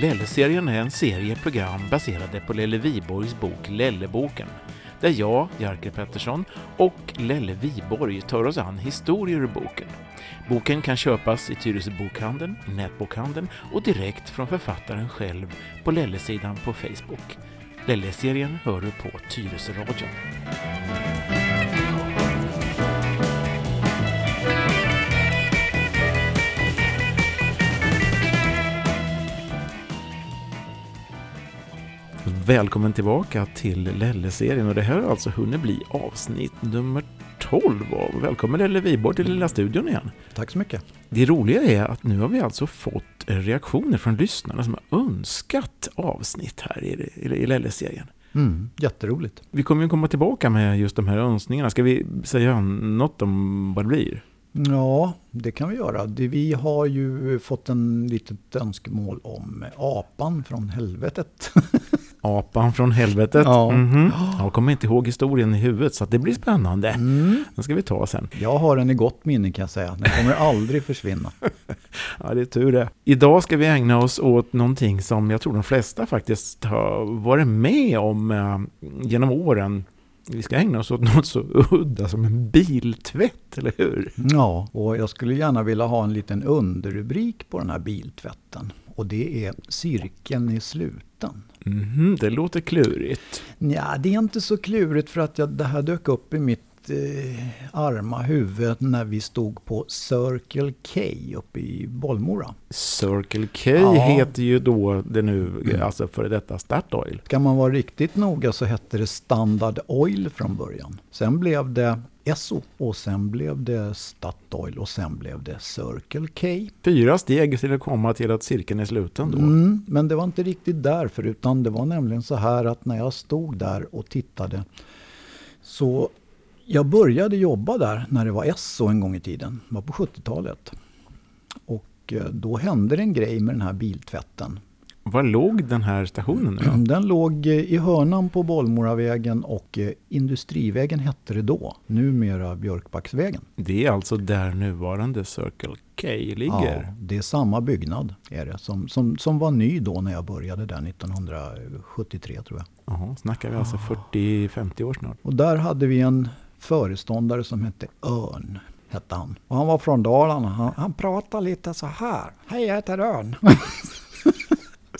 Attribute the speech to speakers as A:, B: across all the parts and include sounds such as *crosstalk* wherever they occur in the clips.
A: Lelle-serien är en serie program baserade på Lelle Viborgs bok Lelleboken, där jag, Jerker Pettersson, och Lelle Viborg tar oss an historier ur boken. Boken kan köpas i Tyresö bokhandeln, i nätbokhandeln och direkt från författaren själv på Lelle-sidan på Facebook. Lelle-serien hör du på Tyresö-radion. Välkommen tillbaka till Lelle-serien och det här har alltså hunnit bli avsnitt nummer 12. Och välkommen Lelle Viborg till Lilla studion igen.
B: Tack så mycket.
A: Det roliga är att nu har vi alltså fått reaktioner från lyssnarna som har önskat avsnitt här i Lelle-serien.
B: Mm, jätteroligt.
A: Vi kommer ju komma tillbaka med just de här önskningarna. Ska vi säga något om vad det blir?
B: Ja, det kan vi göra. Vi har ju fått en litet önskemål om apan från helvetet. *laughs*
A: Apan från helvetet.
B: Ja.
A: Mhm. Jag kommer inte ihåg historien i huvudet så det blir spännande.
B: Mm.
A: Den ska vi ta sen.
B: Jag har den i gott minne kan jag säga. Den kommer aldrig försvinna. *laughs*
A: Ja, det är tur det. Idag ska vi ägna oss åt någonting som jag tror de flesta faktiskt har varit med om eh, genom åren. Vi ska ägna oss åt något så udda som en biltvätt, eller hur?
B: Ja, och jag skulle gärna vilja ha en liten underrubrik på den här biltvätten. Och det är cirkeln är sluten.
A: Mhm, det låter klurigt.
B: Ja, det är inte så klurigt för att jag, det här dök upp i mitt eh, arma huvud när vi stod på Circle K uppe i Bollmora.
A: Circle K
B: Ja.
A: heter ju då det nu, alltså före detta Statoil.
B: Ska man vara riktigt noga så hette det Standard Oil från början. Sen blev det Esso och sen blev det Statoil och sen blev det Circle K.
A: Fyra steg till att komma till att cirkeln är sluten då.
B: Mm, men det var inte riktigt därför utan det var nämligen så här att när jag stod där och tittade så jag började jobba där när det var Esso en gång i tiden. Det var på 70-talet. Och eh, då hände det en grej med den här biltvätten.
A: Var låg den här stationen nu då? *clears throat*
B: Den låg eh, i hörnan på Bollmoravägen och eh, Industrivägen hette det då. Numera Björkbacksvägen.
A: Det är alltså där nuvarande Circle K ligger.
B: Ja, det är samma byggnad är det, som, som, som var ny då när jag började där 1973 tror jag.
A: Jaha, snackar vi alltså 40-50 år snart.
B: Och där hade vi en föreståndare som hette Örn. Hette han. Och han var från Dalarna. Han, han pratade lite så här. Hej, jag heter Örn. *laughs*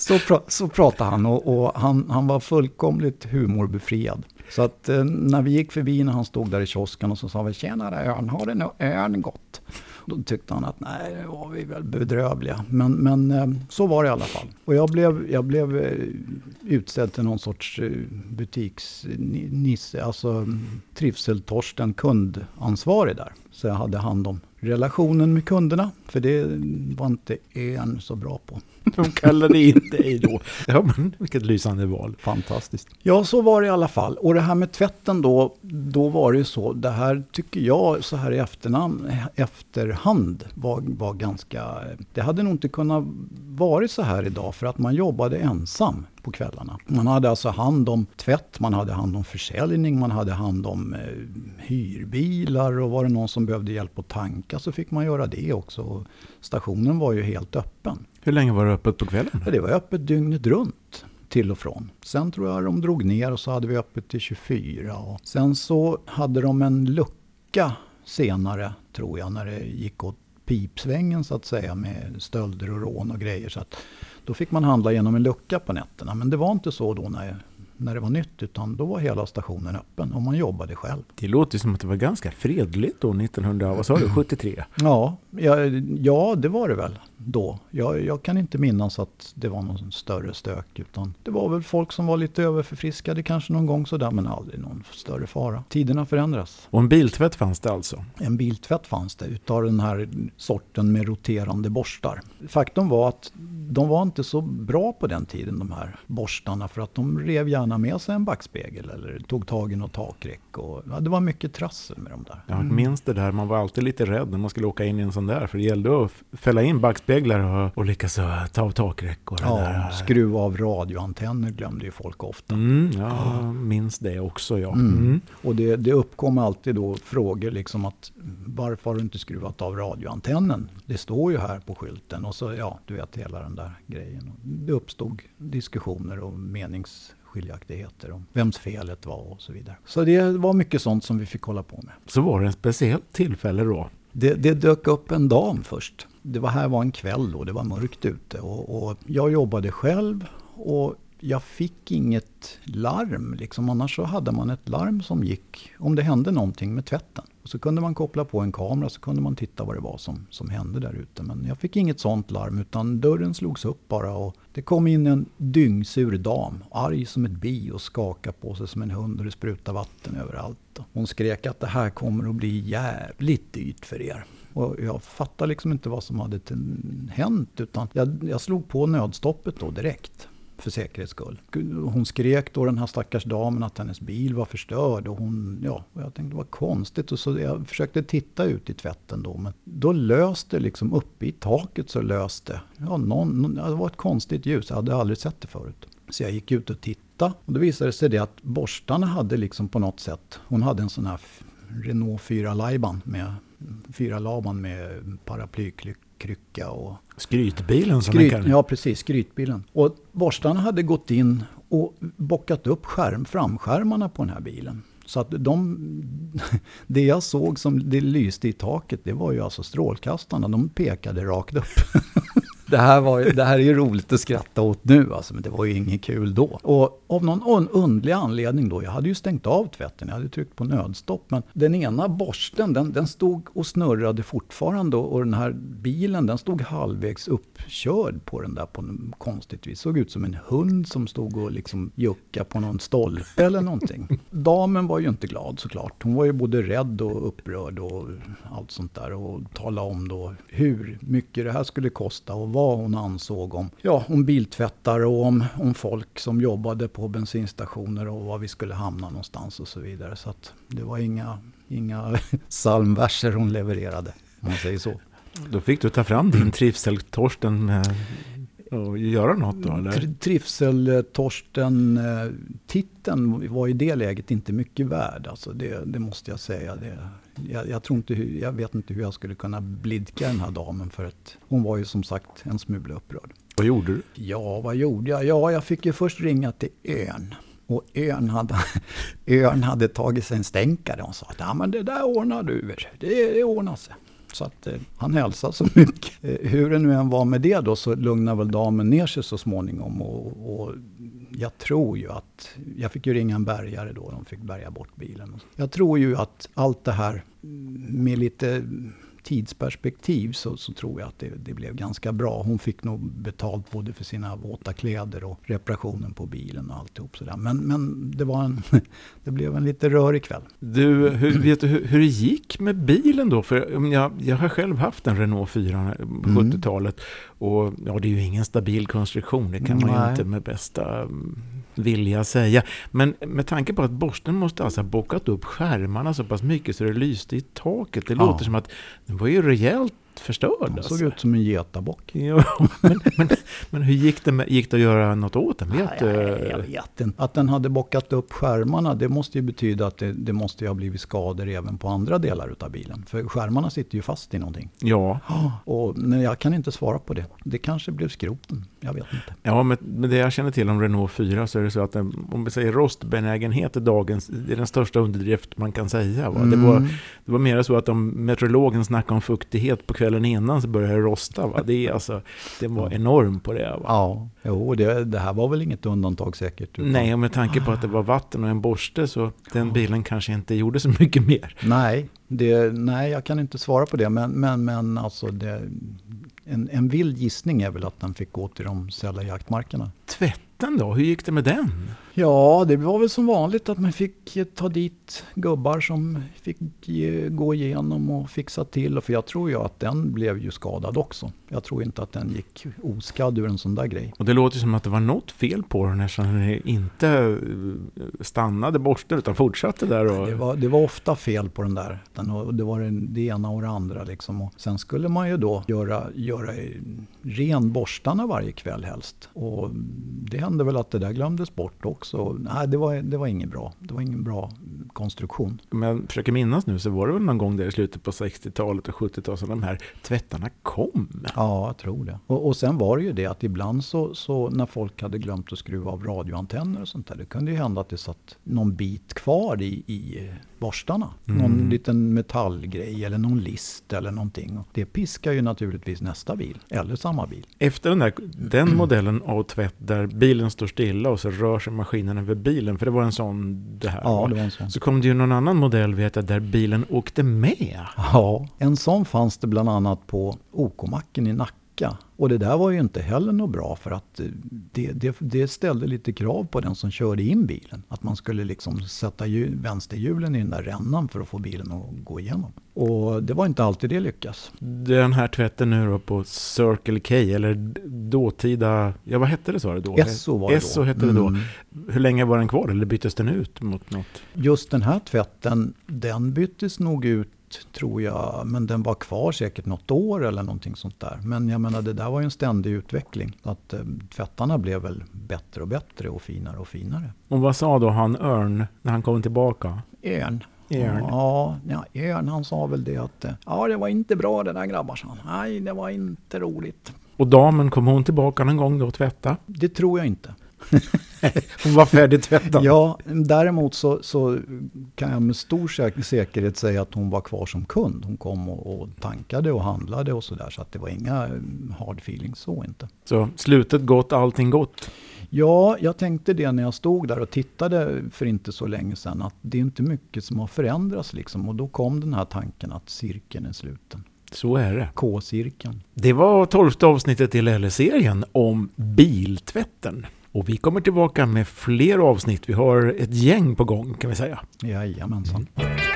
B: så, pra, så pratade han och, och han, han var fullkomligt humorbefriad. Så att eh, när vi gick förbi när han stod där i kiosken och så sa vi Tjenare Örn, har du något Örn gott? Då tyckte han att nej, det var vi väl bedrövliga. Men, men eh, så var det i alla fall. Och jag blev, jag blev eh, utsedd till någon sorts eh, butiksnisse, alltså mm, trivseltorsten, kundansvarig där. Så jag hade hand om relationen med kunderna, för det var inte Örn så bra på. *laughs*
A: De kallade in dig då. *laughs* Ja, men vilket lysande val.
B: Fantastiskt. Ja, så var det i alla fall. Och det här med tvätten då, då var det ju så, det här tycker jag så här i efternamn, efterhand var, var ganska, det hade nog inte kunnat varit så här idag för att man jobbade ensam på kvällarna. Man hade alltså hand om tvätt, man hade hand om försäljning, man hade hand om eh, hyrbilar och var det någon som behövde hjälp att tanka så fick man göra det också. Stationen var ju helt öppen.
A: Hur länge var det öppet på kvällen?
B: Ja, det var öppet dygnet runt till och från. Sen tror jag de drog ner och så hade vi öppet till 24. Och sen så hade de en lucka senare, tror jag, när det gick åt pipsvängen så att säga med stölder och rån och grejer. Så att då fick man handla genom en lucka på nätterna. Men det var inte så då när, när det var nytt, utan då var hela stationen öppen och man jobbade själv.
A: Det låter som att det var ganska fredligt då 1900, vad sa du, 73?
B: Ja, ja, ja det var det väl då. Jag, jag kan inte minnas att det var någon större stök. Utan det var väl folk som var lite överförfriskade kanske någon gång sådär. Men aldrig någon större fara. Tiderna förändras.
A: Och en biltvätt fanns det alltså?
B: En biltvätt fanns det utav den här sorten med roterande borstar. Faktum var att de var inte så bra på den tiden de här borstarna. För att de rev gärna med sig en backspegel eller tog tag i något takräck. Och, ja, det var mycket trassel med de där.
A: Jag minns det där, man var alltid lite rädd när man skulle åka in i en sån där. För det gällde att fälla in backspegeln bakspeglar och, och likaså ta av takräckor.
B: Ja,
A: där.
B: skruva av radioantenner glömde ju folk ofta.
A: Mm, ja, minns det också ja.
B: Mm.
A: Mm.
B: Och det, det uppkom alltid då frågor liksom att varför har du inte skruvat av radioantennen? Det står ju här på skylten och så ja, du vet hela den där grejen. Det uppstod diskussioner och meningsskiljaktigheter om vems felet var och så vidare. Så det var mycket sånt som vi fick hålla på med.
A: Så var det ett speciellt tillfälle då.
B: Det, det dök upp en dam först. Det var här var en kväll då, det var mörkt ute och, och jag jobbade själv och jag fick inget larm. Liksom. Annars så hade man ett larm som gick om det hände någonting med tvätten. Och så kunde man koppla på en kamera så kunde man titta vad det var som, som hände där ute. Men jag fick inget sånt larm utan dörren slogs upp bara och det kom in en dyngsur dam, arg som ett bi och skakade på sig som en hund och det sprutade vatten överallt. Hon skrek att det här kommer att bli jävligt dyrt för er. Och jag fattade liksom inte vad som hade hänt utan jag, jag slog på nödstoppet då direkt för säkerhets skull. Hon skrek då den här stackars damen att hennes bil var förstörd och hon, ja, jag tänkte vad konstigt och så jag försökte titta ut i tvätten då men då löste liksom uppe i taket så löste, ja någon, det var ett konstigt ljus, jag hade aldrig sett det förut. Så jag gick ut och tittade och då visade det sig det att borstarna hade liksom på något sätt, hon hade en sån här Renault 4 Laiban med fyra laban med paraplykrycka och
A: Skrytbilen som
B: Skryt,
A: den kallar
B: ja, precis. Skrytbilen. Och borstarna hade gått in och bockat upp skärm, framskärmarna på den här bilen. Så att de, *laughs* det jag såg som det lyste i taket, det var ju alltså strålkastarna. De pekade rakt upp. *laughs* Det här, var, det här är ju roligt att skratta åt nu, alltså, men det var ju inget kul då. Och av någon underlig anledning då, jag hade ju stängt av tvätten, jag hade tryckt på nödstopp, men den ena borsten, den, den stod och snurrade fortfarande och den här bilen, den stod halvvägs uppkörd på den där på något konstigt vis. Såg ut som en hund som stod och liksom juckade på någon stolpe eller någonting. Damen var ju inte glad såklart. Hon var ju både rädd och upprörd och allt sånt där och talade om då hur mycket det här skulle kosta och vad vad hon ansåg om, ja, om biltvättare och om, om folk som jobbade på bensinstationer och var vi skulle hamna någonstans och så vidare. Så att det var inga, inga *laughs* psalmverser hon levererade, om man säger så.
A: Då fick du ta fram din trivseltorsten med och göra något då eller?
B: Tr- Trivseltorsten, eh, titeln var i det läget inte mycket värd. Alltså det, det måste jag säga. Det, jag, jag, tror inte hur, jag vet inte hur jag skulle kunna blidka den här damen för att hon var ju som sagt en smula upprörd.
A: Vad gjorde du?
B: Ja, vad gjorde jag? Ja, jag fick ju först ringa till ön. Och ön hade, *laughs* ön hade tagit sig en stänkare och sa att ja, men det där ordnar du. Det, det ordnar sig. Så att eh, han hälsade så *laughs* mycket. Eh, hur det nu än var med det då så lugnade väl damen ner sig så småningom. Och, och jag tror ju att, jag fick ju ringa en bärgare då, de fick bärga bort bilen. Jag tror ju att allt det här med lite tidsperspektiv så, så tror jag att det, det blev ganska bra. Hon fick nog betalt både för sina våta kläder och reparationen på bilen och alltihop sådär. Men, men det, var en, *laughs* det blev en lite rörig kväll.
A: Du, hur, vet du hur, hur det gick med bilen då? För jag, jag har själv haft en Renault 4 på
B: Mm.
A: 70-talet. Och ja, det är ju ingen stabil konstruktion, det kan man ju inte med bästa vilja säga. Men med tanke på att borsten måste alltså ha bockat upp skärmarna så pass mycket så det lyste i taket. Det
B: Ja.
A: låter som att den var ju rejält förstörd. Alltså.
B: såg ut som en getabock. *laughs*
A: Ja, men, men, men hur gick det, med, gick det att göra något åt den? Vet du?
B: Nej, jag vet inte. Att den hade bockat upp skärmarna, det måste ju betyda att det, det måste ju ha blivit skador även på andra delar av bilen. För skärmarna sitter ju fast i någonting.
A: Ja, *gasps*
B: Och nej, jag kan inte svara på det. Det kanske blev skroten. Jag vet inte.
A: Ja, med, med det jag känner till om Renault 4 så är det så att den, om vi säger rostbenägenhet är dagens, det är den största underdrift man kan säga. Va? Det, var,
B: Mm.
A: Det var mer så att om meteorologen snackade om fuktighet på kvällen innan så började det rosta. Va? Det, är alltså, det var enorm på det. Va?
B: Ja, jo, det, det här var väl inget undantag säkert. utan-
A: Nej, och med tanke på att det var vatten och en borste så den bilen kanske inte gjorde så mycket mer.
B: Nej, det, nej, jag kan inte svara på det. Men, men, men alltså det, en, en vild gissning är väl att den fick gå till de sälla jaktmarkerna.
A: Tvätten då, hur gick det med den?
B: Ja, det var väl som vanligt att man fick ta dit gubbar som fick gå igenom och fixa till. För jag tror ju att den blev ju skadad också. Jag tror inte att den gick oskadd ur en sån där grej.
A: Och det låter som att det var något fel på den eftersom den inte eh, stannade borsten utan fortsatte där. Och...
B: Det, var, det var ofta fel på den där. Det var det ena och det andra liksom. Och sen skulle man ju då göra, göra ren borstarna varje kväll helst. Och det hände väl att det där glömdes bort också. Nej, det var, det var inget bra. Det var ingen bra konstruktion.
A: Om jag försöker minnas nu så var det väl någon gång där i slutet på 60-talet och 70-talet som de här tvättarna kom?
B: Ja, jag tror det. Och, och sen var det ju det att ibland så, så när folk hade glömt att skruva av radioantenner och sånt där. Det kunde ju hända att det satt någon bit kvar i, i borstarna. Mm. Någon liten metallgrej eller någon list eller någonting. Och det piskar ju naturligtvis nästa bil, eller samma bil.
A: Efter den, där, den modellen av tvätt där bilen står stilla och så rör sig maskinen över bilen, för det var en sån det här
B: Ja, det var en sån.
A: Så kom det ju någon annan modell vet jag, där bilen åkte med.
B: Ja, en sån fanns det bland annat på OK-macken i Nacka. Och det där var ju inte heller något bra för att det, det, det ställde lite krav på den som körde in bilen. Att man skulle liksom sätta vänsterhjulen i den där rännan för att få bilen att gå igenom. Och det var inte alltid det lyckas.
A: Den här tvätten nu då på Circle K, eller dåtida, ja vad hette det sa du då?
B: Esso var det
A: Esso hette det då. Mm. Hur länge var den kvar eller byttes den ut mot något?
B: Just den här tvätten, den byttes nog ut tror jag, men den var kvar säkert något år eller någonting sånt där. Men jag menar det där var ju en ständig utveckling. Att eh, tvättarna blev väl bättre och bättre och finare och finare.
A: Och vad sa då han Örn när han kom tillbaka?
B: Örn.
A: Örn.
B: Ja, ja, Örn han sa väl det att eh, ja det var inte bra det där grabbar, sa han. Nej, det var inte roligt.
A: Och damen, kom hon tillbaka någon gång då och tvätta?
B: Det tror jag inte.
A: Hon var färdigtvättad.
B: Ja, däremot så, så, kan jag med stor säkerhet säga att hon var kvar som kund. Hon kom och, och tankade och handlade och sådär. Så att det var inga hard feelings så inte.
A: Så slutet gott, allting gott?
B: Ja, jag tänkte det när jag stod där och tittade för inte så länge sedan. Att det är inte mycket som har förändrats liksom. Och då kom den här tanken att cirkeln är sluten.
A: Så är det.
B: K-cirkeln.
A: Det var tolfte avsnittet i LL-serien om biltvätten. Och vi kommer tillbaka med fler avsnitt. Vi har ett gäng på gång kan vi säga.
B: Jajamensan. Mm.